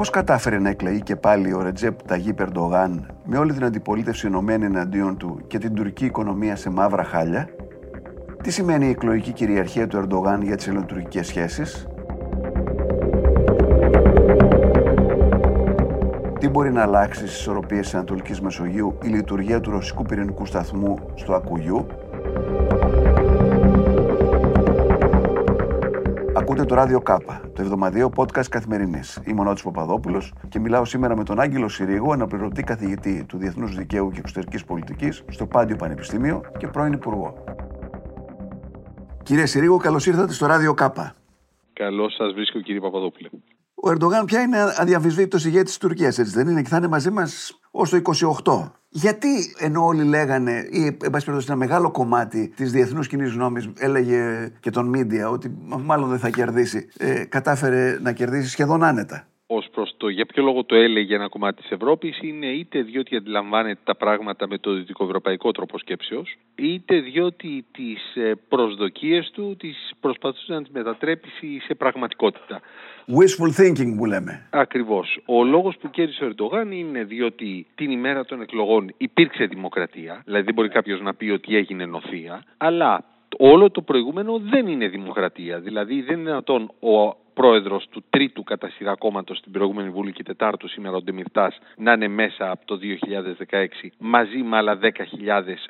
Πώς κατάφερε να εκλεγεί και πάλι ο Ρετζέπ Ταγί Περντογάν με όλη την αντιπολίτευση ενωμένη εναντίον του και την τουρκική οικονομία σε μαύρα χάλια; Τι σημαίνει η εκλογική κυριαρχία του Ερντογάν για τις ελληνοτουρκικές σχέσεις; Τι μπορεί να αλλάξει στις ισορροπίες της Ανατολικής Μεσογείου η λειτουργία του ρωσικού πυρηνικού σταθμού στο Ακουγιού; Ακούτε το ράδιο Κάπα, το εβδομαδιαίο podcast καθημερινής. Είμαι ο Νότης Παπαδόπουλος και μιλάω σήμερα με τον Άγγελο Συρίγο, αναπληρωτή καθηγητή του Διεθνούς Δικαίου και Εξωτερικής Πολιτικής στο Πάντιο Πανεπιστήμιο και πρώην Υπουργό. Κύριε Συρίγο, καλώς ήρθατε στο ράδιο Κάπα. Καλώς σας βρίσκω, κύριε Παπαδόπουλε. Ο Ερντογάν πια είναι αδιαμφισβήτητος ηγέτης της Τουρκίας, έτσι δεν είναι, και θα είναι μαζί μας ως το 28. Γιατί ενώ όλοι λέγανε, ή εν πάση περιπτώσει ένα μεγάλο κομμάτι της διεθνούς κοινή γνώμης έλεγε και τον Μίντια ότι μάλλον δεν θα κερδίσει, ε, κατάφερε να κερδίσει σχεδόν άνετα ως προς το για ποιο λόγο το έλεγε ένα κομμάτι της Ευρώπης είναι είτε διότι αντιλαμβάνεται τα πράγματα με το δυτικοευρωπαϊκό τρόπο σκέψεως, είτε διότι τις ε, προσδοκίες του τις προσπαθούσε να τις μετατρέψει σε πραγματικότητα. Wishful thinking που λέμε. Ακριβώς. Ο λόγος που κέρδισε ο Ερντογάν είναι διότι την ημέρα των εκλογών υπήρξε δημοκρατία, δηλαδή δεν μπορεί κάποιος να πει ότι έγινε νοθεία, αλλά όλο το προηγούμενο δεν είναι δημοκρατία. Δηλαδή δεν είναι δυνατόν ο πρόεδρος του τρίτου κατά σειρά κόμματος στην προηγούμενη Βουλή και τετάρτου σήμερα ο Ντεμιρτάς να είναι μέσα από το 2016 μαζί με άλλα 10.000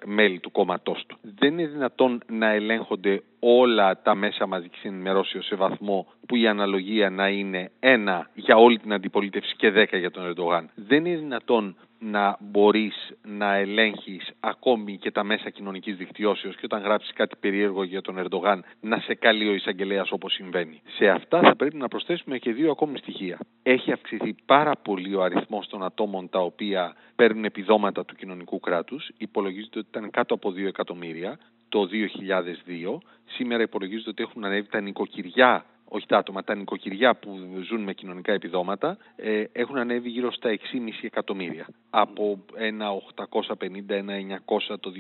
μέλη του κόμματός του. Δεν είναι δυνατόν να ελέγχονται όλα τα μέσα μαζικής ενημερώσεως σε βαθμό που η αναλογία να είναι ένα για όλη την αντιπολίτευση και δέκα για τον Ερντογάν. Δεν είναι δυνατόν να μπορείς να ελέγχεις ακόμη και τα μέσα κοινωνικής δικτυώσεως και όταν γράψεις κάτι περίεργο για τον Ερντογάν να σε καλεί ο εισαγγελέας όπως συμβαίνει. Σε αυτά θα πρέπει να προσθέσουμε και δύο ακόμη στοιχεία. Έχει αυξηθεί πάρα πολύ ο αριθμός των ατόμων τα οποία παίρνουν επιδόματα του κοινωνικού κράτους. Υπολογίζεται ότι ήταν κάτω από 2 εκατομμύρια το 2002. Σήμερα υπολογίζεται ότι έχουν ανέβει τα νοικοκυριά όχι τα άτομα, τα νοικοκυριά που ζουν με κοινωνικά επιδόματα ε, έχουν ανέβει γύρω στα 6,5 εκατομμύρια από ένα 850, ένα 900 το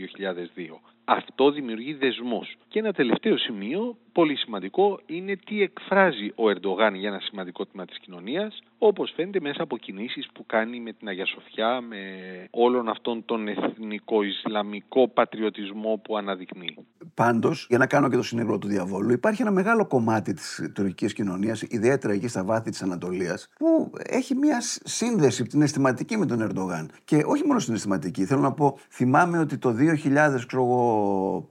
2002. Αυτό δημιουργεί δεσμούς. Και ένα τελευταίο σημείο, πολύ σημαντικό, είναι τι εκφράζει ο Ερντογάν για ένα σημαντικό τμήμα της κοινωνίας, όπως φαίνεται μέσα από κινήσεις που κάνει με την Αγία Σοφιά, με όλον αυτόν τον εθνικό-ισλαμικό πατριωτισμό που αναδεικνύει. Πάντως, για να κάνω και το συνεργό του διαβόλου, υπάρχει ένα μεγάλο κομμάτι της τουρκικής κοινωνίας, ιδιαίτερα εκεί στα βάθη της Ανατολίας, που έχει μια σύνδεση την αισθηματική με τον Ερντογάν. Και όχι μόνο στην αισθηματική, θέλω να πω, θυμάμαι ότι το 2000, ξέρω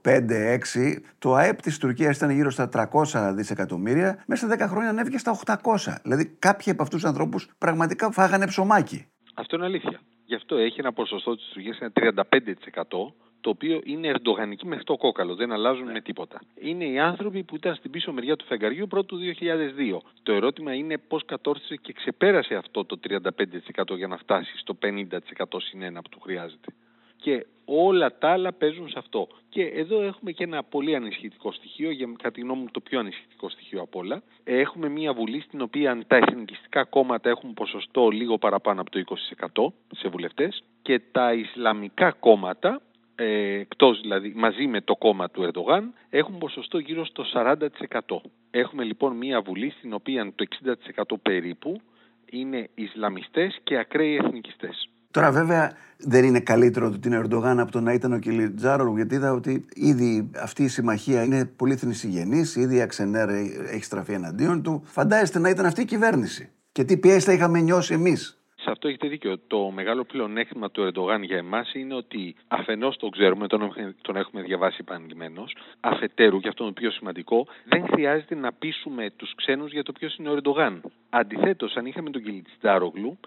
5-6, το ΑΕΠ της Τουρκίας ήταν γύρω στα 300 δισεκατομμύρια, μέσα στα 10 χρόνια ανέβηκε στα 800. Δηλαδή κάποιοι από αυτούς τους ανθρώπους πραγματικά φάγανε ψωμάκι. Αυτό είναι αλήθεια. Γι' αυτό έχει ένα ποσοστό της Τουρκίας, ένα 35%, το οποίο είναι ερντογανική μέχρι το κόκαλο, δεν αλλάζουν με τίποτα. Είναι οι άνθρωποι που ήταν στην πίσω μεριά του φεγγαριού πρώτου 2002. Το ερώτημα είναι πώς κατόρθωσε και ξεπέρασε αυτό το 35% για να φτάσει στο 50% συν ένα που του χρειάζεται και όλα τα άλλα παίζουν σε αυτό. Και εδώ έχουμε και ένα πολύ ανησυχητικό στοιχείο, για κατά τη γνώμη μου το πιο ανησυχητικό στοιχείο απ' όλα. Έχουμε μια βουλή στην οποία τα εθνικιστικά κόμματα έχουν ποσοστό λίγο παραπάνω από το 20% σε βουλευτές και τα Ισλαμικά κόμματα ε, εκτός δηλαδή μαζί με το κόμμα του Ερντογάν έχουν ποσοστό γύρω στο 40%. Έχουμε λοιπόν μια βουλή στην οποία το 60% περίπου είναι Ισλαμιστές και ακραίοι εθνικιστές. Τώρα, βέβαια, δεν είναι καλύτερο το ότι είναι Ερντογάν από το να ήταν ο Κιλιτζάρογλου, γιατί είδα ότι ήδη αυτή η συμμαχία είναι πολύ θνησιγενής, ήδη η Αξενέρ έχει στραφεί εναντίον του. Φαντάζεστε να ήταν αυτή η κυβέρνηση. Και τι πιέσεις θα είχαμε νιώσει εμείς. Σε αυτό έχετε δίκιο. Το μεγάλο πλεονέκτημα του Ερντογάν για εμάς είναι ότι αφενός το ξέρουμε, τον, τον έχουμε διαβάσει επανειλημμένω, αφετέρου, και αυτό είναι το πιο σημαντικό, δεν χρειάζεται να πείσουμε τους ξένους για το ποιος είναι ο Ερντογάν. Αντιθέτως, αν είχαμε τον Κιλιτζάρογλου,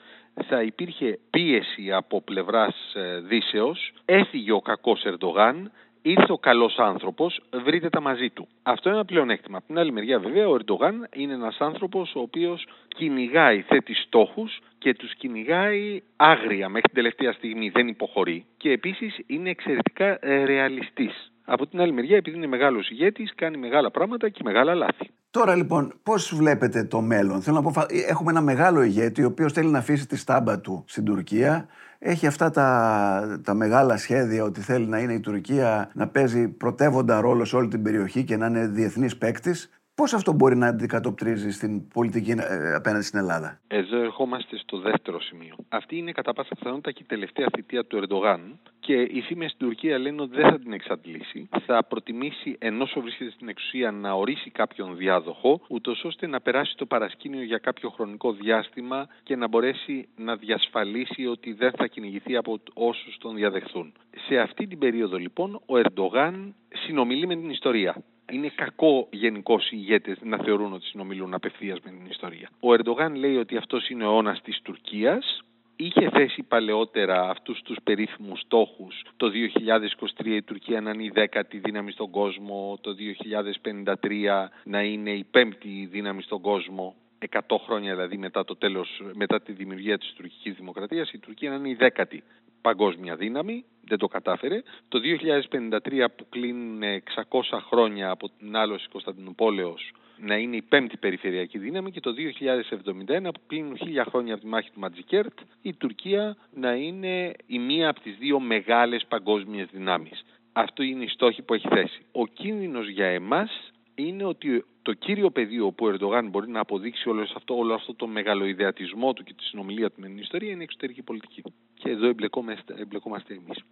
θα υπήρχε πίεση από πλευράς ε, Δύσεως, έφυγε ο κακός Ερντογάν, ήρθε ο καλός άνθρωπος, βρείτε τα μαζί του. Αυτό είναι ένα πλεονέκτημα. Από την άλλη μεριά βέβαια ο Ερντογάν είναι ένας άνθρωπος ο οποίος κυνηγάει, θέτει στόχους και τους κυνηγάει άγρια μέχρι την τελευταία στιγμή, δεν υποχωρεί και επίσης είναι εξαιρετικά ε, ρεαλιστής. Από την άλλη μεριά, επειδή είναι μεγάλος ηγέτης, κάνει μεγάλα πράγματα και μεγάλα λάθη. Τώρα λοιπόν, πώς βλέπετε το μέλλον; Θέλω να πω, έχουμε ένα μεγάλο ηγέτη, ο οποίος θέλει να αφήσει τη στάμπα του στην Τουρκία. Έχει αυτά τα, τα μεγάλα σχέδια ότι θέλει να είναι η Τουρκία να παίζει πρωτεύοντα ρόλο σε όλη την περιοχή και να είναι διεθνής παίκτης. Πώς αυτό μπορεί να αντικατοπτρίζει στην πολιτική ε, απέναντι στην Ελλάδα; Εδώ ερχόμαστε στο δεύτερο σημείο. Αυτή είναι κατά πάσα πιθανότητα και η τελευταία θητεία του Ερντογάν και οι φήμε στην Τουρκία λένε ότι δεν θα την εξαντλήσει. Θα προτιμήσει ενώ βρίσκεται στην εξουσία να ορίσει κάποιον διάδοχο, ούτως ώστε να περάσει το παρασκήνιο για κάποιο χρονικό διάστημα και να μπορέσει να διασφαλίσει ότι δεν θα κυνηγηθεί από όσους τον διαδεχθούν. Σε αυτή την περίοδο λοιπόν ο Ερντογάν συνομιλεί με την ιστορία. Είναι κακό γενικώς οι ηγέτες να θεωρούν ότι συνομιλούν απευθείας με την ιστορία. Ο Ερντογάν λέει ότι αυτός είναι ο αιώνας της Τουρκίας. Είχε θέσει παλαιότερα αυτούς τους περίφημους στόχους το 2023 η Τουρκία να είναι η δέκατη δύναμη στον κόσμο, το 2053 να είναι η πέμπτη δύναμη στον κόσμο 100 χρόνια δηλαδή μετά, το τέλος, μετά τη δημιουργία της τουρκικής δημοκρατίας η Τουρκία να είναι η δέκατη παγκόσμια δύναμη, δεν το κατάφερε. Το 2053 που κλείνουν 600 χρόνια από την άλωση Κωνσταντινούπολεως να είναι η πέμπτη περιφερειακή δύναμη και το 2071 που κλείνουν χίλια χρόνια από τη μάχη του Ματζικέρτ η Τουρκία να είναι η μία από τις δύο μεγάλες παγκόσμιες δυνάμεις. Αυτό είναι η στόχη που έχει θέσει. Ο κίνδυνος για εμάς είναι ότι το κύριο πεδίο που ο Ερντογάν μπορεί να αποδείξει όλο αυτό, όλο αυτό το μεγαλοειδεατισμό του και τη συνομιλία του με την ιστορία είναι η εξωτερική πολιτική. Και εδώ εμπλεκόμαστε, εμπλεκόμαστε εμείς.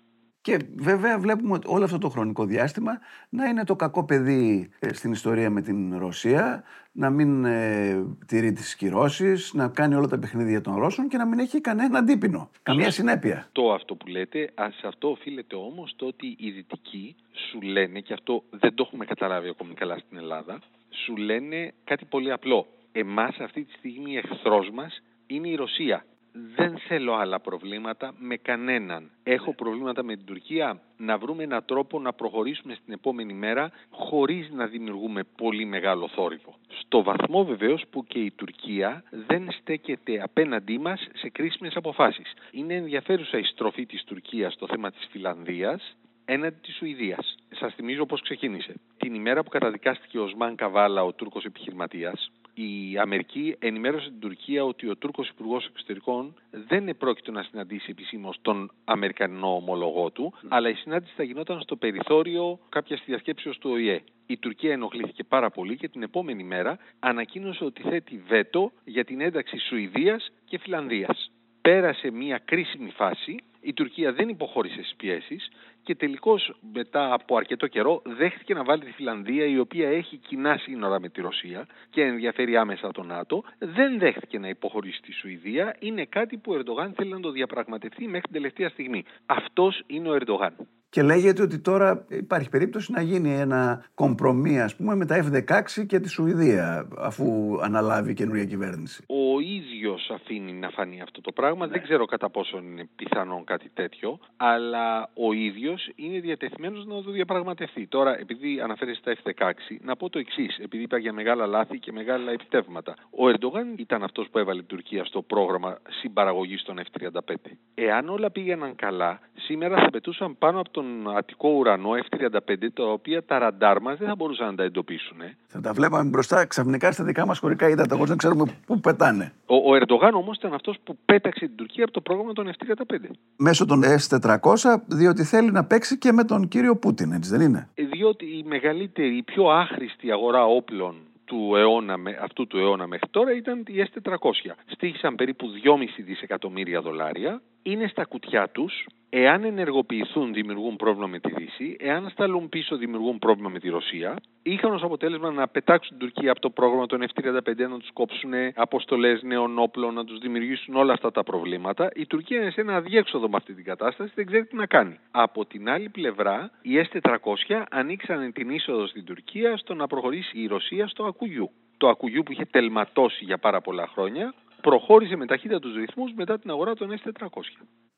Και βέβαια βλέπουμε όλο αυτό το χρονικό διάστημα να είναι το κακό παιδί ε, στην ιστορία με την Ρωσία, να μην ε, τηρεί τις κυρώσεις, να κάνει όλα τα παιχνίδια των Ρώσων και να μην έχει κανένα αντίπεινο, καμία συνέπεια. Το αυτό που λέτε, σε αυτό οφείλεται όμως το ότι οι δυτικοί σου λένε, και αυτό δεν το έχουμε καταλάβει ακόμη καλά στην Ελλάδα, σου λένε κάτι πολύ απλό. Εμάς αυτή τη στιγμή εχθρός μας είναι η Ρωσία δεν θέλω άλλα προβλήματα με κανέναν. Έχω προβλήματα με την Τουρκία να βρούμε έναν τρόπο να προχωρήσουμε στην επόμενη μέρα χωρίς να δημιουργούμε πολύ μεγάλο θόρυβο. Στο βαθμό βεβαίως που και η Τουρκία δεν στέκεται απέναντί μας σε κρίσιμες αποφάσεις. Είναι ενδιαφέρουσα η στροφή της Τουρκίας στο θέμα της Φιλανδίας έναντι της Σουηδίας. Σας θυμίζω πώς ξεκίνησε. Την ημέρα που καταδικάστηκε ο Σμάν Καβάλα, ο Τούρκος επιχειρηματίας, η Αμερική ενημέρωσε την Τουρκία ότι ο Τούρκος Υπουργός Εξωτερικών δεν επρόκειτο να συναντήσει επισήμως τον Αμερικανό ομολογό του, αλλά η συνάντηση θα γινόταν στο περιθώριο κάποιας διασκέψεως του ΟΗΕ. Η Τουρκία ενοχλήθηκε πάρα πολύ και την επόμενη μέρα ανακοίνωσε ότι θέτει βέτο για την ένταξη Σουηδίας και Φιλανδίας. Πέρασε μια κρίσιμη φάση η Τουρκία δεν υποχώρησε στις πιέσεις και τελικώς μετά από αρκετό καιρό δέχτηκε να βάλει τη Φιλανδία, η οποία έχει κοινά σύνορα με τη Ρωσία και ενδιαφέρει άμεσα τον ΝΑΤΟ. Δεν δέχτηκε να υποχωρήσει τη Σουηδία. Είναι κάτι που ο Ερντογάν θέλει να το διαπραγματευτεί μέχρι την τελευταία στιγμή. Αυτός είναι ο Ερντογάν. Και λέγεται ότι τώρα υπάρχει περίπτωση να γίνει ένα κομπρομί, ας πούμε, με τα F-16 και τη Σουηδία, αφού αναλάβει η καινούργια κυβέρνηση. Ο ίδιος αφήνει να φανεί αυτό το πράγμα. Ναι. Δεν ξέρω κατά πόσο είναι πιθανόν κάτι τέτοιο, αλλά ο ίδιος είναι διατεθειμένος να το διαπραγματευτεί. Τώρα, επειδή αναφέρεστε στα F-16, να πω το εξής, επειδή είπα για μεγάλα λάθη και μεγάλα επιτεύγματα. Ο Ερντογάν ήταν αυτός που έβαλε την Τουρκία στο πρόγραμμα συμπαραγωγής των F-35. Εάν όλα πήγαιναν καλά, σήμερα θα πετούσαν πάνω από το στον Αττικό ουρανό F-35, τα οποία τα ραντάρ μας δεν θα μπορούσαν να τα εντοπίσουν. Ε. Θα τα βλέπαμε μπροστά ξαφνικά στα δικά μας χωρικά ύδατα, χωρί να ξέρουμε πού πετάνε. Ο, ο Ερντογάν όμως ήταν αυτός που πέταξε την Τουρκία από το πρόγραμμα των F-35. Μέσω των S-400, διότι θέλει να παίξει και με τον κύριο Πούτιν, έτσι δεν είναι; Ε, διότι η μεγαλύτερη, η πιο άχρηστη αγορά όπλων του αιώνα, αυτού του αιώνα μέχρι τώρα ήταν οι S400. Στήχησαν περίπου 2,5 δισεκατομμύρια δολάρια, είναι στα κουτιά τους, εάν ενεργοποιηθούν δημιουργούν πρόβλημα με τη Δύση, εάν σταλούν πίσω δημιουργούν πρόβλημα με τη Ρωσία. Είχαν ως αποτέλεσμα να πετάξουν την Τουρκία από το πρόγραμμα των F-35, να τους κόψουν αποστολές νέων όπλων, να τους δημιουργήσουν όλα αυτά τα προβλήματα. Η Τουρκία είναι σε ένα αδιέξοδο με αυτή την κατάσταση, δεν ξέρει τι να κάνει. Από την άλλη πλευρά, οι S-400 ανοίξαν την είσοδο στην Τουρκία στο να προχωρήσει η Ρωσία στο Ακουγιού. Το Ακουγιού που είχε τελματώσει για πάρα πολλά χρόνια, προχώρησε με ταχύτητα τους ρυθμούς μετά την αγορά των S400.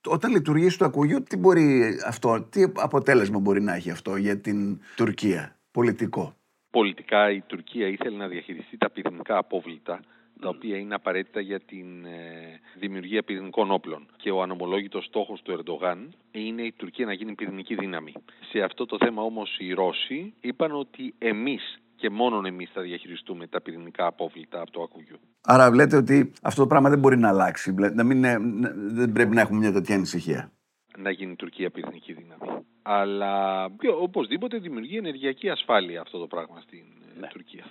Όταν λειτουργήσει το ακουγιού, τι, μπορεί αυτό, τι αποτέλεσμα μπορεί να έχει αυτό για την Τουρκία, πολιτικό; Πολιτικά η Τουρκία ήθελε να διαχειριστεί τα πυρηνικά απόβλητα τα οποία είναι απαραίτητα για την ε, δημιουργία πυρηνικών όπλων. Και ο ανομολόγητος στόχος του Ερντογάν είναι η Τουρκία να γίνει πυρηνική δύναμη. Σε αυτό το θέμα όμως οι Ρώσοι είπαν ότι εμείς και μόνο εμείς θα διαχειριστούμε τα πυρηνικά απόβλητα από το ακουγιού. Άρα βλέπετε ότι αυτό το πράγμα δεν μπορεί να αλλάξει. Να μην, δεν πρέπει να έχουμε μια τέτοια ανησυχία. Να γίνει η Τουρκία πυρηνική δύναμη. Αλλά οπωσδήποτε δημιουργεί ενεργειακή ασφάλεια αυτό το πράγμα στην ε, ναι. Τουρκία.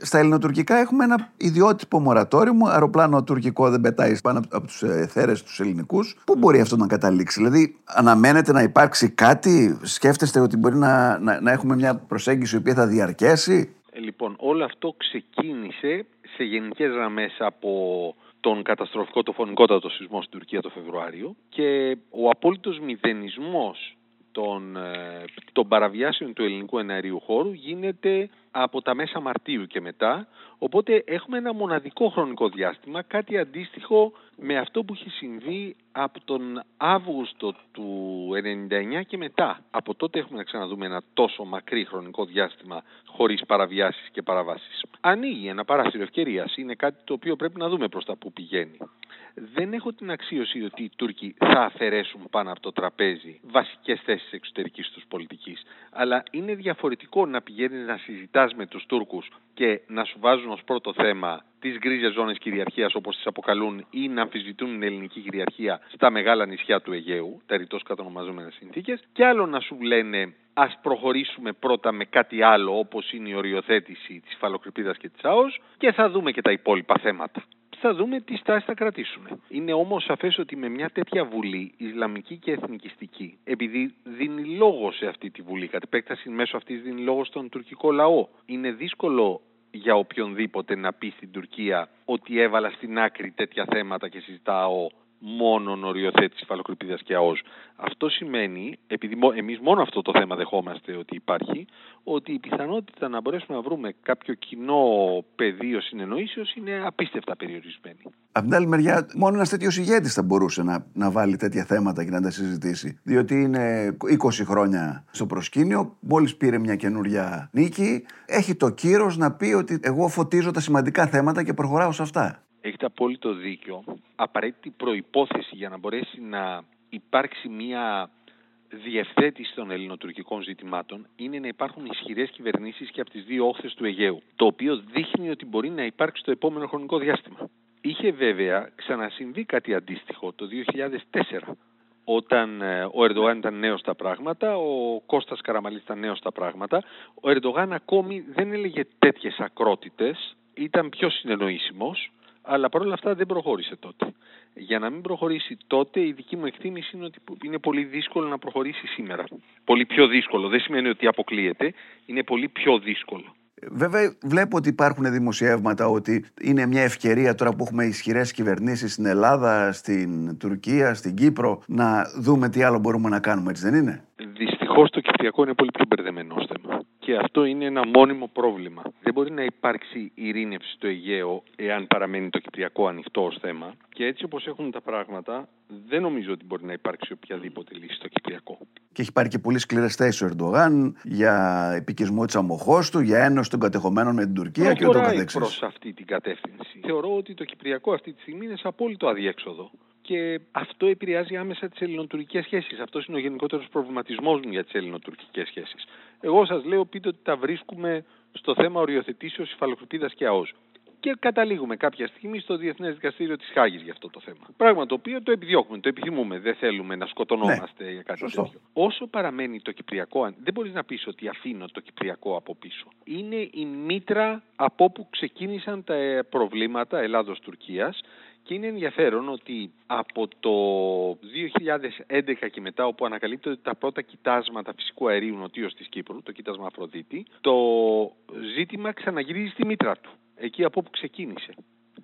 Στα ελληνοτουρκικά έχουμε ένα ιδιότυπο μορατόριο. Αεροπλάνο τουρκικό δεν πετάει πάνω από τους εθέρες τους ελληνικούς. Πού μπορεί αυτό να καταλήξει, Δηλαδή, αναμένεται να υπάρξει κάτι, σκέφτεστε ότι μπορεί να, να, να έχουμε μια προσέγγιση η οποία θα διαρκέσει; Ε, λοιπόν, όλο αυτό ξεκίνησε σε γενικές γραμμές από τον καταστροφικό το φωνικότατο σεισμό στην Τουρκία το Φεβρουάριο και ο απόλυτος μηδενισμός των, ε, των παραβιάσεων του ελληνικού εναερίου χώρου γίνεται από τα μέσα Μαρτίου και μετά, οπότε έχουμε ένα μοναδικό χρονικό διάστημα, κάτι αντίστοιχο με αυτό που έχει συμβεί από τον Αύγουστο του 1999 και μετά. Από τότε έχουμε να ξαναδούμε ένα τόσο μακρύ χρονικό διάστημα χωρίς παραβιάσεις και παραβάσεις. Ανοίγει ένα παράθυρο ευκαιρίας. είναι κάτι το οποίο πρέπει να δούμε προς τα που πηγαίνει. Δεν έχω την αξίωση ότι οι Τούρκοι θα αφαιρέσουν πάνω από το τραπέζι βασικές θέσεις εξωτερικής τους πολιτικής. Αλλά είναι διαφορετικό να πηγαίνεις να συζητάς με τους Τούρκους και να σου βάζουν ως πρώτο θέμα τις γκρίζες ζώνες κυριαρχίας όπως τις αποκαλούν ή να αμφισβητούν την ελληνική κυριαρχία στα μεγάλα νησιά του Αιγαίου, τα ρητός κατονομαζόμενες συνθήκες, και άλλο να σου λένε ας προχωρήσουμε πρώτα με κάτι άλλο όπως είναι η οριοθέτηση της φαλοκρηπίδας και της ΑΟΣ και θα δούμε και τα υπόλοιπα θέματα θα δούμε τι στάση θα κρατήσουν. Είναι όμως σαφές ότι με μια τέτοια βουλή, Ισλαμική και εθνικιστική, επειδή δίνει λόγο σε αυτή τη βουλή, κατ' επέκταση μέσω αυτής δίνει λόγο στον τουρκικό λαό, είναι δύσκολο για οποιονδήποτε να πει στην Τουρκία ότι έβαλα στην άκρη τέτοια θέματα και συζητάω μόνο οριοθέτηση φαλοκρηπίδα και ΑΟΣ. Αυτό σημαίνει, επειδή εμείς μόνο αυτό το θέμα δεχόμαστε ότι υπάρχει, ότι η πιθανότητα να μπορέσουμε να βρούμε κάποιο κοινό πεδίο συνεννοήσεως είναι απίστευτα περιορισμένη. Από την άλλη μεριά, μόνο ένας τέτοιος ηγέτης θα μπορούσε να, να βάλει τέτοια θέματα και να τα συζητήσει. Διότι είναι 20 χρόνια στο προσκήνιο, μόλις πήρε μια καινούρια νίκη, έχει το κύρος να πει ότι εγώ φωτίζω τα σημαντικά θέματα και προχωράω σε αυτά. Έχετε απόλυτο δίκιο. Απαραίτητη προϋπόθεση για να μπορέσει να υπάρξει μια διευθέτηση των ελληνοτουρκικών ζητημάτων είναι να υπάρχουν ισχυρές κυβερνήσεις και από τις δύο όχθες του Αιγαίου. Το οποίο δείχνει ότι μπορεί να υπάρξει το επόμενο χρονικό διάστημα. Είχε βέβαια ξανασυμβεί κάτι αντίστοιχο το 2004 όταν ε, ο Ερντογάν ήταν νέος στα πράγματα, ο Κώστας Καραμαλής ήταν νέος στα πράγματα. Ο Ερντογάν ακόμη δεν έλεγε τέτοιες ακρότητες, ήταν πιο συνεννοήσιμος αλλά παρόλα αυτά δεν προχώρησε τότε. Για να μην προχωρήσει τότε, η δική μου εκτίμηση είναι ότι είναι πολύ δύσκολο να προχωρήσει σήμερα. Πολύ πιο δύσκολο. Δεν σημαίνει ότι αποκλείεται. Είναι πολύ πιο δύσκολο. Βέβαια, βλέπω ότι υπάρχουν δημοσιεύματα ότι είναι μια ευκαιρία τώρα που έχουμε ισχυρές κυβερνήσεις στην Ελλάδα, στην Τουρκία, στην Κύπρο, να δούμε τι άλλο μπορούμε να κάνουμε, έτσι δεν είναι; Δυστυχώς το Κυπριακό είναι πολύ πιο μπερδεμένο θέμα. Και αυτό είναι ένα μόνιμο πρόβλημα. Δεν μπορεί να υπάρξει ειρήνευση στο Αιγαίο εάν παραμένει το Κυπριακό ανοιχτό ως θέμα. Και έτσι όπως έχουν τα πράγματα, δεν νομίζω ότι μπορεί να υπάρξει οποιαδήποτε λύση στο Κυπριακό. Και έχει πάρει και πολύ σκληρές θέσεις ο Ερντογάν για επικισμό της αμοχώς του, για ένωση των κατεχομένων με την Τουρκία και ούτω καθεξής. προς αυτή την κατεύθυνση. Θεωρώ ότι το Κυπριακό αυτή τη στιγμή είναι σε απόλυτο αδιέξοδο και αυτό επηρεάζει άμεσα τις ελληνοτουρκικές σχέσεις. Αυτός είναι ο γενικότερος προβληματισμός μου για τις ελληνοτουρκικές σχέσεις. Εγώ σας λέω, πείτε ότι τα βρίσκουμε στο θέμα οριοθετήσεως υφαλοκρηπίδας και ΑΟΣ. Και καταλήγουμε κάποια στιγμή στο Διεθνές Δικαστήριο της Χάγης για αυτό το θέμα. Πράγμα το οποίο το επιδιώκουμε, το επιθυμούμε. Δεν θέλουμε να σκοτωνόμαστε ναι, για κάτι σωστό. τέτοιο. Όσο παραμένει το Κυπριακό, δεν μπορείς να πεις ότι αφήνω το Κυπριακό από πίσω. Είναι η μήτρα από όπου ξεκίνησαν τα προβλήματα Ελλάδο-Τουρκία και είναι ενδιαφέρον ότι από το 2011 και μετά, όπου ανακαλύπτονται τα πρώτα κοιτάσματα φυσικού αερίου νοτίως της Κύπρου, το κοίτασμα Αφροδίτη, το ζήτημα ξαναγυρίζει στη μήτρα του, εκεί από όπου ξεκίνησε,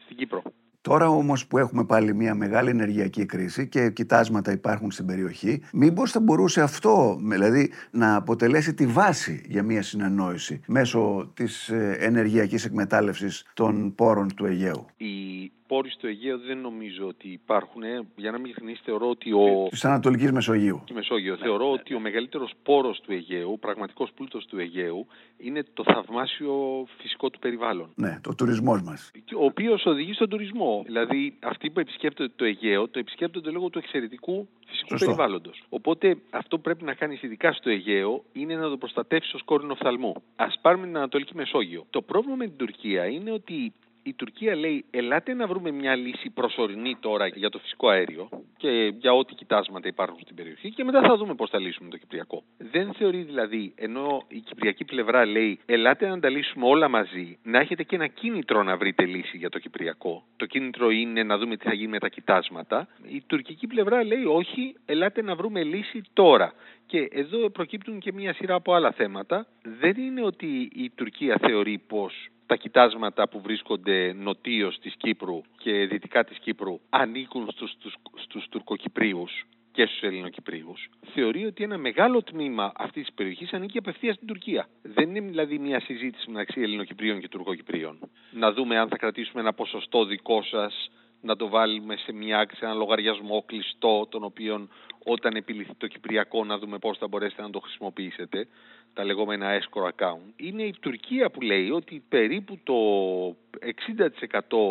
στην Κύπρο. Τώρα όμως που έχουμε πάλι μια μεγάλη ενεργειακή κρίση και κοιτάσματα υπάρχουν στην περιοχή, μήπως θα μπορούσε αυτό δηλαδή να αποτελέσει τη βάση για μια συνεννόηση μέσω της ε, ενεργειακής εκμετάλλευσης των πόρων του Αιγαίου; Η πόροι στο Αιγαίο δεν νομίζω ότι υπάρχουν. Για να μην ειλικρινή, θεωρώ ότι ο. Τη Ανατολικής Μεσογείου. Τη Μεσόγειο. Θεωρώ ότι ο μεγαλύτερος πόρος του Αιγαίου, ο πραγματικός πλούτος του Αιγαίου, είναι το θαυμάσιο φυσικό του περιβάλλον. Ναι, το τουρισμός μας. Ο οποίος οδηγεί στον τουρισμό. Δηλαδή, αυτοί που επισκέπτονται το Αιγαίο, το επισκέπτονται λόγω του εξαιρετικού φυσικού περιβάλλοντος. Οπότε, αυτό που πρέπει να κάνεις ειδικά στο Αιγαίο είναι να το προστατεύσεις ως κόρυνο φθαλμού. Α πάρουμε την Ανατολική Μεσόγειο. Το πρόβλημα με την Τουρκία είναι ότι η Τουρκία λέει ελάτε να βρούμε μια λύση προσωρινή τώρα για το φυσικό αέριο και για ό,τι κοιτάσματα υπάρχουν στην περιοχή και μετά θα δούμε πώς θα λύσουμε το Κυπριακό. Δεν θεωρεί δηλαδή, ενώ η Κυπριακή πλευρά λέει ελάτε να τα λύσουμε όλα μαζί, να έχετε και ένα κίνητρο να βρείτε λύση για το Κυπριακό. Το κίνητρο είναι να δούμε τι θα γίνει με τα κοιτάσματα. Η τουρκική πλευρά λέει όχι, ελάτε να βρούμε λύση τώρα. Και εδώ προκύπτουν και μια σειρά από άλλα θέματα. Δεν είναι ότι η Τουρκία θεωρεί πως τα κοιτάσματα που βρίσκονται νοτίως της Κύπρου και δυτικά της Κύπρου ανήκουν στους, στους, στους τουρκοκυπρίους και στους Ελληνοκυπρίους, θεωρεί ότι ένα μεγάλο τμήμα αυτής της περιοχής ανήκει απευθείας στην Τουρκία. Δεν είναι δηλαδή μια συζήτηση μεταξύ Ελληνοκυπρίων και Τουρκοκυπρίων. Να δούμε αν θα κρατήσουμε ένα ποσοστό δικό σας να το βάλουμε σε, μια, σε ένα λογαριασμό κλειστό, τον οποίο όταν επιληθεί το Κυπριακό να δούμε πώς θα μπορέσετε να το χρησιμοποιήσετε, τα λεγόμενα escrow account. Είναι η Τουρκία που λέει ότι περίπου το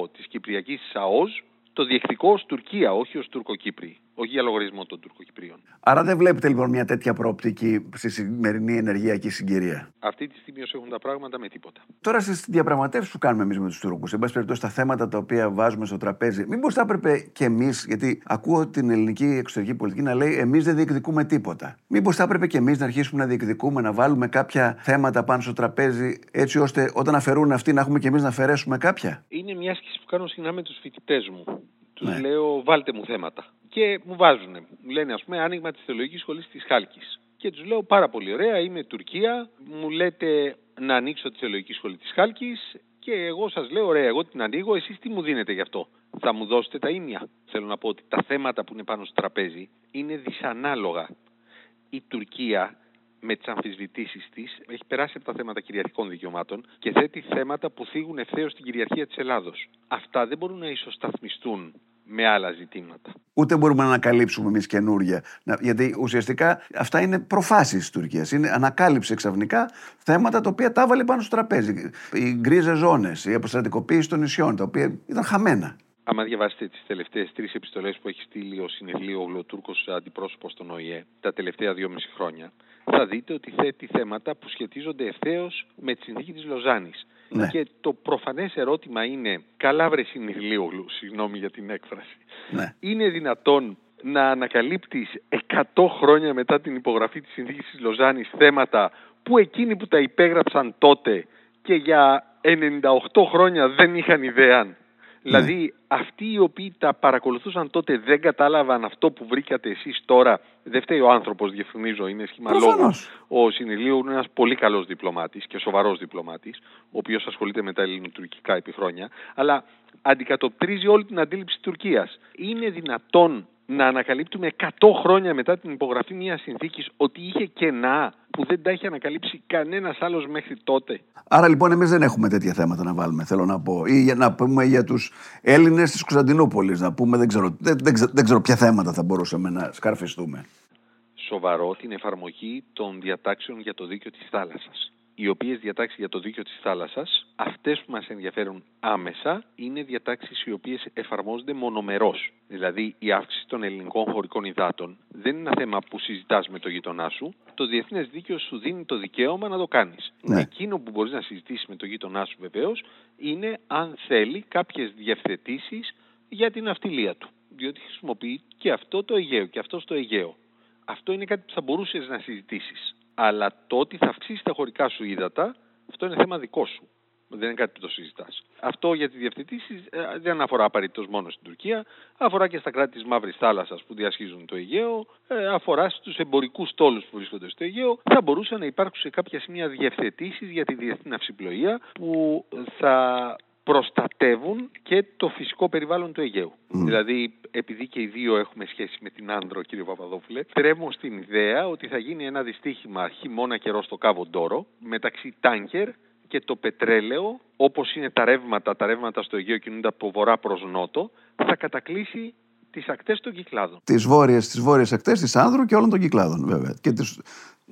60% της Κυπριακής ΣΑΟΣ το διεκδικώ ως Τουρκία, όχι ως Τουρκοκύπροι όχι για λογαριασμό των Τουρκοκυπρίων. Άρα δεν βλέπετε λοιπόν μια τέτοια προοπτική στη σημερινή ενεργειακή συγκυρία; Αυτή τη στιγμή όσο έχουν τα πράγματα με τίποτα. Τώρα στις διαπραγματεύσεις που κάνουμε εμείς με τους Τούρκους, εν πάση περιπτώσει τα θέματα τα οποία βάζουμε στο τραπέζι, μήπως θα έπρεπε και εμείς, γιατί ακούω την ελληνική εξωτερική πολιτική να λέει εμείς δεν διεκδικούμε τίποτα. Μήπως θα έπρεπε και εμείς να αρχίσουμε να διεκδικούμε, να βάλουμε κάποια θέματα πάνω στο τραπέζι, έτσι ώστε όταν αφαιρούν αυτοί να έχουμε και εμείς να αφαιρέσουμε κάποια; Είναι μια άσκηση που κάνω συχνά με τους φοιτητές μου. Τους ναι. λέω, βάλτε μου θέματα και μου βάζουν. Μου λένε, ας πούμε, άνοιγμα της Θεολογικής Σχολής της Χάλκης. Και τους λέω πάρα πολύ ωραία, είμαι Τουρκία, μου λέτε να ανοίξω τη Θεολογική Σχολή της Χάλκης και εγώ σας λέω, ωραία, εγώ την ανοίγω, εσείς τι μου δίνετε γι' αυτό; Θα μου δώσετε τα ίμια. Θέλω να πω ότι τα θέματα που είναι πάνω στο τραπέζι είναι δυσανάλογα. Η Τουρκία με τις αμφισβητήσεις της έχει περάσει από τα θέματα κυριαρχικών δικαιωμάτων και θέτει θέματα που θίγουν ευθέως την κυριαρχία της Ελλάδος. Αυτά δεν μπορούν να ισοσταθμιστούν με άλλα ζητήματα. Ούτε μπορούμε να ανακαλύψουμε εμείς καινούργια. Γιατί ουσιαστικά αυτά είναι προφάσεις της Τουρκίας. Είναι ανακάλυψε ξαφνικά θέματα τα οποία τα έβαλε πάνω στο τραπέζι. Οι γκρίζες ζώνες, η αποστρατικοποίηση των νησιών, τα οποία ήταν χαμένα. Άμα διαβάσετε τις τελευταίες τρεις επιστολές που έχει στείλει ο Συνεχλίου ο Τούρκο αντιπρόσωπος στον ΟΗΕ τα τελευταία δυόμιση χρόνια, θα δείτε ότι θέτει θέματα που σχετίζονται ευθέως με τη συνθήκη της Λοζάνης. Ναι. Και το προφανές ερώτημα είναι, καλά βρε Συνεχλίου, συγγνώμη για την έκφραση, ναι. είναι δυνατόν να ανακαλύπτεις 100 χρόνια μετά την υπογραφή της συνθήκης της Λοζάνης θέματα που εκείνοι που τα υπέγραψαν τότε και για 98 χρόνια δεν είχαν ιδέα Δηλαδή ναι. αυτοί οι οποίοι τα παρακολουθούσαν τότε δεν κατάλαβαν αυτό που βρήκατε εσείς τώρα. Δεν φταίει ο άνθρωπος, διαφημίζω, είναι σχήμα λόγου. Ο Συνηλίου είναι ένας πολύ καλός διπλωμάτης και σοβαρός διπλωμάτης, ο οποίος ασχολείται με τα ελληνοτουρκικά επί χρόνια, αλλά αντικατοπτρίζει όλη την αντίληψη της Τουρκίας. Είναι δυνατόν να ανακαλύπτουμε 100 χρόνια μετά την υπογραφή μιας συνθήκης ότι είχε κενά που δεν τα έχει ανακαλύψει κανένας άλλος μέχρι τότε. Άρα λοιπόν εμείς δεν έχουμε τέτοια θέματα να βάλουμε, θέλω να πω. Ή για να πούμε για τους Έλληνες της Κωνσταντινούπολης, να πούμε δεν ξέρω, δεν, δεν, δεν ξέρω ποια θέματα θα μπορούσαμε να σκαρφιστούμε. Σοβαρό την εφαρμογή των διατάξεων για το δίκαιο της θάλασσας οι οποίες διατάξεις για το δίκαιο της θάλασσας, αυτές που μας ενδιαφέρουν άμεσα, είναι διατάξεις οι οποίες εφαρμόζονται μονομερός. Δηλαδή η αύξηση των ελληνικών χωρικών υδάτων δεν είναι ένα θέμα που συζητάς με το γείτονά σου. Το διεθνές δίκαιο σου δίνει το δικαίωμα να το κάνεις. Ναι. Εκείνο που μπορείς να συζητήσεις με το γείτονά σου βεβαίως είναι αν θέλει κάποιες διευθετήσεις για την αυτιλία του. Διότι χρησιμοποιεί και αυτό το Αιγαίο και αυτός στο Αιγαίο. Αυτό είναι κάτι που θα μπορούσες να συζητήσεις αλλά το ότι θα αυξήσεις τα χωρικά σου ύδατα, αυτό είναι θέμα δικό σου. Δεν είναι κάτι που το συζητάς. Αυτό για τις διευθετήσει ε, δεν αφορά απαραίτητος μόνο στην Τουρκία, αφορά και στα κράτη της Μαύρης Θάλασσας που διασχίζουν το Αιγαίο, ε, αφορά στους εμπορικούς τόλου που βρίσκονται στο Αιγαίο. Θα μπορούσαν να υπάρξουν σε κάποια σημεία διευθετήσεις για τη διεθνή ναυσιπλοεία που θα προστατεύουν και το φυσικό περιβάλλον του Αιγαίου. Δηλαδή, επειδή και οι δύο έχουμε σχέση με την Άνδρο, κύριε Παπαδόπουλε, τρέμω στην ιδέα ότι θα γίνει ένα δυστύχημα χειμώνα καιρό στο Κάβο Ντόρο μεταξύ τάνκερ και το πετρέλαιο, όπως είναι τα ρεύματα, τα ρεύματα στο Αιγαίο κινούνται από βορρά προς νότο, θα κατακλείσει τις ακτές των κυκλάδων. Τις βόρειες τις βόρειες ακτές της Άνδρου και όλων των κυκλάδων, βέβαια. Και τις... Ναι.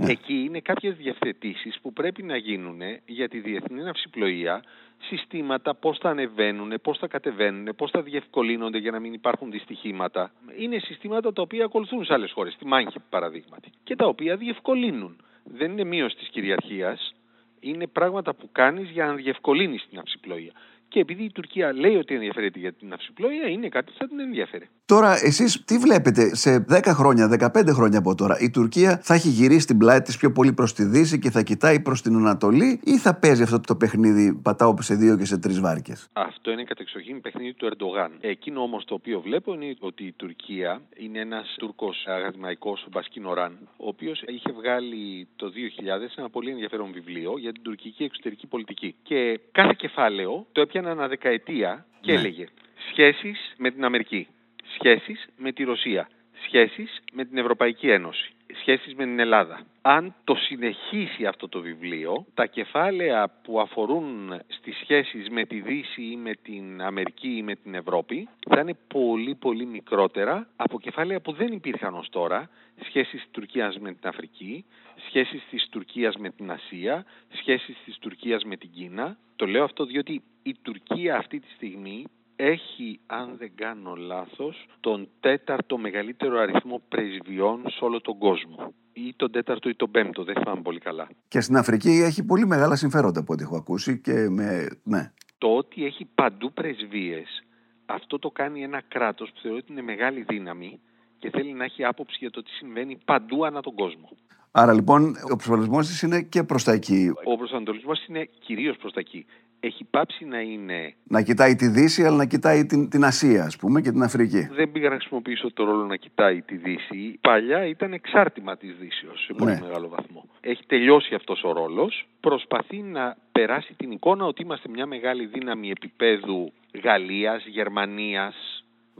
Εκεί είναι κάποιες διευθετήσεις που πρέπει να γίνουν για τη διεθνή ναυσιπλοεία, συστήματα, πώς θα ανεβαίνουν, πώς θα κατεβαίνουν, πώς θα διευκολύνονται για να μην υπάρχουν δυστυχήματα. Είναι συστήματα τα οποία ακολουθούν σε άλλες χώρες, στη Μάνχη παραδείγματι, και τα οποία διευκολύνουν. Δεν είναι μείωση της κυριαρχίας, είναι πράγματα που κάνεις για να διευκολύνεις την ναυσιπλοεία. Και επειδή η Τουρκία λέει ότι ενδιαφέρεται για την αυσιπλοεία, είναι κάτι που θα την ενδιαφέρει. Τώρα, εσείς τι βλέπετε, σε 10 χρόνια, 15 χρόνια από τώρα, η Τουρκία θα έχει γυρίσει την πλάτη της πιο πολύ προς τη Δύση και θα κοιτάει προς την Ανατολή, ή θα παίζει αυτό το παιχνίδι πατάω σε δύο και σε τρεις βάρκες; Αυτό είναι κατεξοχήν παιχνίδι του Ερντογάν. Εκείνο όμως το οποίο βλέπω είναι ότι η Τουρκία είναι ένας Τούρκος αγαδημαϊκό Μπασκίνο ο οποίος είχε βγάλει το 2000 ένα πολύ ενδιαφέρον βιβλίο για την τουρκική εξωτερική πολιτική. Και κάθε κεφάλαιο το έπιανε ένα δεκαετία και ναι. έλεγε σχέσεις με την Αμερική, σχέσεις με τη Ρωσία, σχέσεις με την Ευρωπαϊκή Ένωση, σχέσεις με την Ελλάδα. Αν το συνεχίσει αυτό το βιβλίο, τα κεφάλαια που αφορούν στις σχέσεις με τη Δύση ή με την Αμερική ή με την Ευρώπη θα είναι πολύ πολύ μικρότερα από κεφάλαια που δεν υπήρχαν ως τώρα, σχέσεις της Τουρκίας με την Αφρική, σχέσεις της Τουρκίας με την Ασία, σχέσεις της Τουρκίας με την Κίνα. Το λέω αυτό διότι η Τουρκία αυτή τη στιγμή έχει, αν δεν κάνω λάθος, τον τέταρτο μεγαλύτερο αριθμό πρεσβειών σε όλο τον κόσμο. Ή τον τέταρτο ή τον πέμπτο, δεν θυμάμαι πολύ καλά. Και στην Αφρική έχει πολύ μεγάλα συμφέροντα από ό,τι έχω ακούσει και με... ναι. Το ότι έχει παντού πρεσβείες, αυτό το κάνει ένα κράτος που θεωρεί ότι είναι μεγάλη δύναμη και θέλει να έχει άποψη για το τι συμβαίνει παντού ανά τον κόσμο. Άρα λοιπόν ο προσανατολισμό της είναι και προς τα εκεί. Ο προσανατολισμός είναι κυρίως προς τα εκεί έχει πάψει να είναι. Να κοιτάει τη Δύση, αλλά να κοιτάει την, την Ασία, ας πούμε, και την Αφρική. Δεν πήγα να χρησιμοποιήσω το ρόλο να κοιτάει τη Δύση. Παλιά ήταν εξάρτημα της Δύσεω σε πολύ ναι. μεγάλο βαθμό. Έχει τελειώσει αυτός ο ρόλος. Προσπαθεί να περάσει την εικόνα ότι είμαστε μια μεγάλη δύναμη επίπεδου Γαλλίας, Γερμανίας,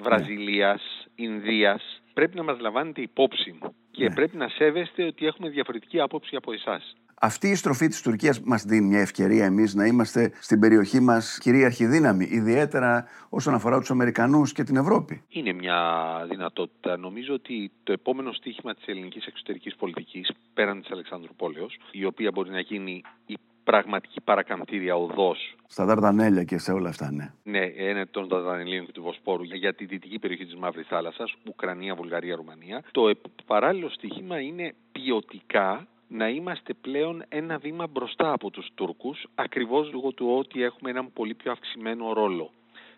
Βραζιλίας, ναι. Ινδίας. Πρέπει να μας λαμβάνετε υπόψη και ναι. πρέπει να σέβεστε ότι έχουμε διαφορετική άποψη από εσάς. Αυτή η στροφή της Τουρκίας μας δίνει μια ευκαιρία εμείς να είμαστε στην περιοχή μας κυρίαρχη δύναμη, ιδιαίτερα όσον αφορά τους Αμερικανούς και την Ευρώπη. Είναι μια δυνατότητα. Νομίζω ότι το επόμενο στίχημα της ελληνικής εξωτερικής πολιτικής, πέραν της Αλεξάνδρου Πόλεως, η οποία μπορεί να γίνει η πραγματική παρακαμπτήρια οδός. Στα Δαρδανέλια και σε όλα αυτά, ναι. Ναι, είναι των Δαρδανελίων και του Βοσπόρου για τη δυτική περιοχή της Μαύρης Θάλασσας, Ουκρανία, Βουλγαρία, Ρουμανία. Το παράλληλο στίχημα είναι ποιοτικά να είμαστε πλέον ένα βήμα μπροστά από τους Τούρκους, ακριβώς λόγω του ότι έχουμε έναν πολύ πιο αυξημένο ρόλο.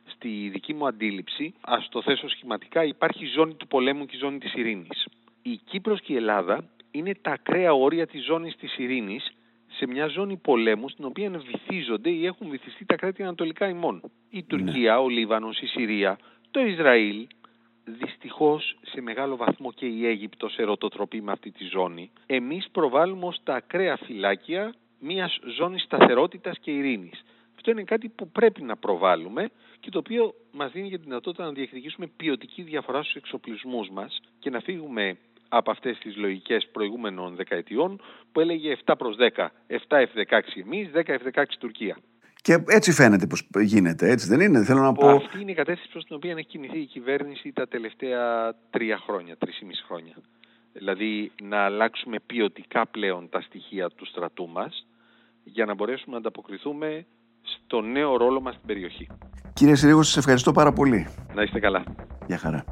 Στη δική μου αντίληψη, ας το θέσω σχηματικά, υπάρχει η ζώνη του πολέμου και η ζώνη της ειρήνης. Η Κύπρος και η Ελλάδα είναι τα ακραία όρια της ζώνης της ειρήνης σε μια ζώνη πολέμου στην οποία βυθίζονται ή έχουν βυθιστεί τα κράτη ανατολικά ημών. Η ναι. Τουρκία, ο Λίβανος, η Συρία, το Ισραήλ, δυστυχώς σε μεγάλο βαθμό και η Αίγυπτος ερωτοτροπεί με αυτή τη ζώνη. Εμείς προβάλλουμε ως τα ακραία φυλάκια μιας ζώνης σταθερότητας και ειρήνης. Αυτό είναι κάτι που πρέπει να προβάλλουμε και το οποίο μας δίνει για τη δυνατότητα να διεκδικήσουμε ποιοτική διαφορά στους εξοπλισμούς μας και να φύγουμε από αυτές τις λογικές προηγούμενων δεκαετιών που έλεγε 7 προς 10, 7 F-16 εμείς, 10 F-16 Τουρκία. Και έτσι φαίνεται πως γίνεται, έτσι δεν είναι. Θέλω να πω... Αυτή είναι η κατεύθυνση προς την οποία έχει κινηθεί η κυβέρνηση τα τελευταία τρία χρόνια, τρεις ή μισή χρόνια. Δηλαδή να αλλάξουμε ποιοτικά πλέον τα στοιχεία του στρατού μας για να μπορέσουμε να ανταποκριθούμε στο νέο ρόλο μας στην περιοχή. Κύριε Συρίγος, σας ευχαριστώ πάρα πολύ. Να είστε καλά. Γεια χαρά.